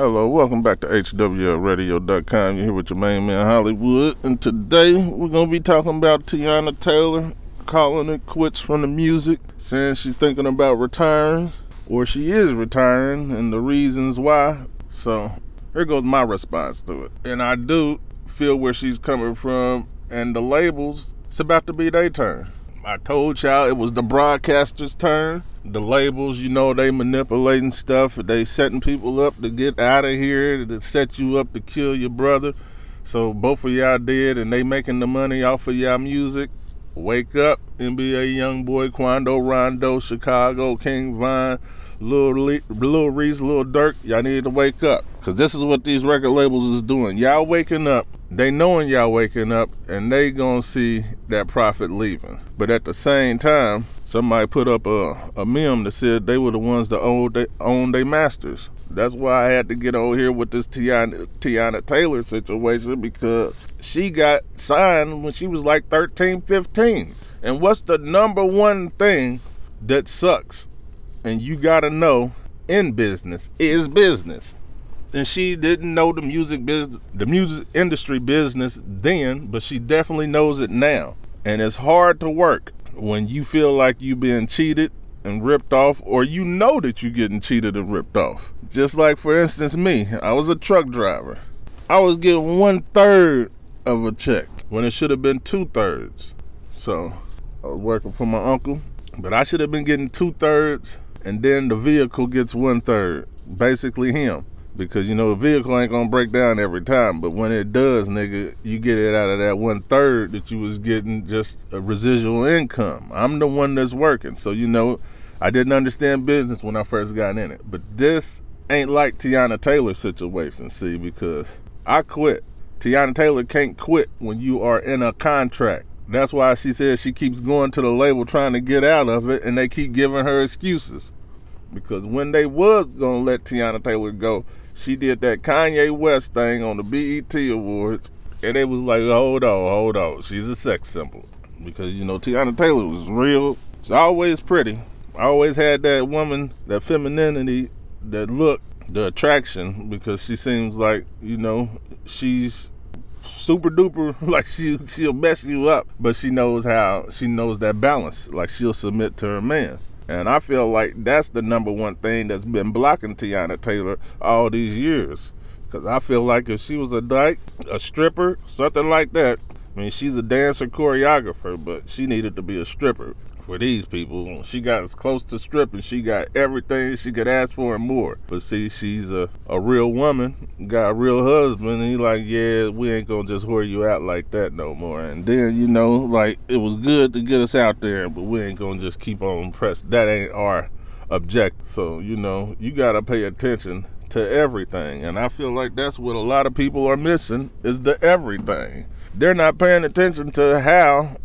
Hello, welcome back to HWRadio.com. You're here with your main man Hollywood, and today we're gonna be talking about Teyana Taylor calling it quits from the music, saying she's thinking about retiring, or she is retiring, and the reasons why. So here goes my response to it. And I do feel where she's coming from, and the labels, it's about to be their turn. I told y'all it was the broadcaster's turn. The labels, you know, they manipulating stuff. They setting people up to get out of here, to set you up to kill your brother. So both of y'all did, and they making the money off of y'all music. Wake up, NBA YoungBoy, Quando Rondo, Chicago, King Von, Lil, Le- Lil Reese, Lil Durk. Y'all need to wake up, cause this is what these record labels is doing. Y'all waking up they knowing y'all waking up and they gonna see that profit leaving. But at the same time, somebody put up a, a meme that said they were the ones that owned they own their masters. That's why I had to get over here with this Tiana, Teyana Taylor situation because she got signed when she was like 13, 15. And what's the number one thing that sucks? And you gotta know in business is business and she didn't know the music business, the music industry business then, but she definitely knows it now. And it's hard to work when you feel like you've been cheated and ripped off, or you know that you're getting cheated and ripped off. Just like, for instance, me, I was a truck driver. I was getting one third of a check when it should have been two thirds. So I was working for my uncle, but I should have been getting two thirds, and then the vehicle gets one third. Basically, him because you know a vehicle ain't gonna break down every time, but when it does, nigga, you get it out of that one third that you was getting just a residual income. I'm the one that's working, so you know, I didn't understand business when I first got in it, but this ain't like Teyana Taylor situation, see, because I quit. Teyana Taylor can't quit when you are in a contract. That's why she says she keeps going to the label trying to get out of it, and they keep giving her excuses. Because when they was gonna let Teyana Taylor go, she did that Kanye West thing on the BET Awards, and it was like, hold on, hold on, she's a sex symbol because you know Teyana Taylor was real. She's always pretty. I always had that woman, that femininity, that look, the attraction, because she seems like you know she's super duper like she she'll mess you up, but she knows how she knows that balance. Like she'll submit to her man. And I feel like that's the number one thing that's been blocking Teyana Taylor all these years. Because I feel like if she was a dyke, a stripper, something like that, I mean, she's a dancer choreographer, but she needed to be a stripper for these people. She got as close to stripping. She got everything she could ask for and more. But see, she's a, a real woman, got a real husband, and he like, yeah, we ain't gonna just whore you out like that no more. And then, you know, like, it was good to get us out there, but we ain't gonna just keep on press. That ain't our objective. So, you know, you gotta pay attention to everything. And I feel like that's what a lot of people are missing is the everything. They're not paying attention to how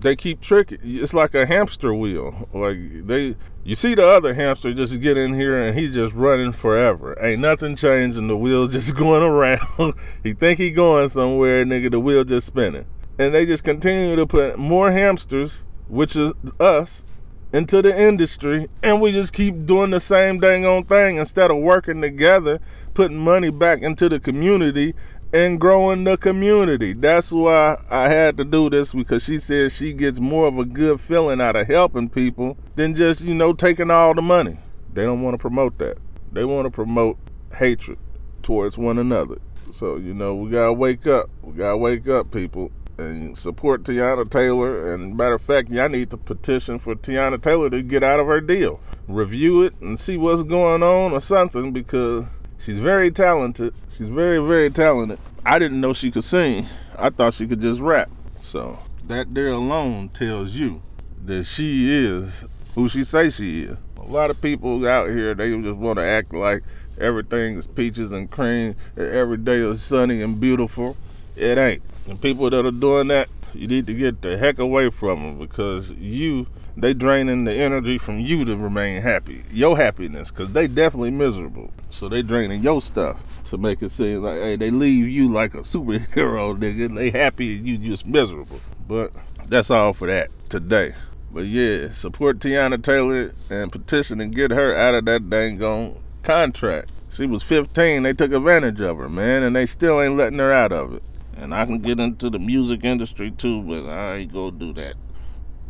they keep tricking. It's like a hamster wheel. Like they, you see the other hamster just get in here and he's just running forever. Ain't nothing changing. The wheel's just going around. he think he going somewhere, nigga. The wheel just spinning, and they just continue to put more hamsters, which is us, into the industry, and we just keep doing the same dang on thing instead of working together, putting money back into the community and growing the community. That's why I had to do this because she says she gets more of a good feeling out of helping people than just, you know, taking all the money. They don't want to promote that. They want to promote hatred towards one another. So, you know, we got to wake up. We got to wake up, people, and support Teyana Taylor. And matter of fact, y'all need to petition for Teyana Taylor to get out of her deal. Review it and see what's going on or something because She's very talented. She's very, very talented. I didn't know she could sing. I thought she could just rap. So that there alone tells you that she is who she say she is. A lot of people out here, they just want to act like everything is peaches and cream, and every day is sunny and beautiful. It ain't. And people that are doing that, you need to get the heck away from them because you they draining the energy from you to remain happy your happiness because they definitely miserable. So they draining your stuff to make it seem like hey they leave you like a superhero nigga. They happy and you just miserable. But that's all for that today. But yeah support Teyana Taylor and petition and get her out of that dang on contract. She was 15. They took advantage of her, man, and they still ain't letting her out of it. And I can get into the music industry too, but I ain't gonna do that.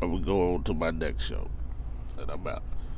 I will go on to my next show. And I'm out.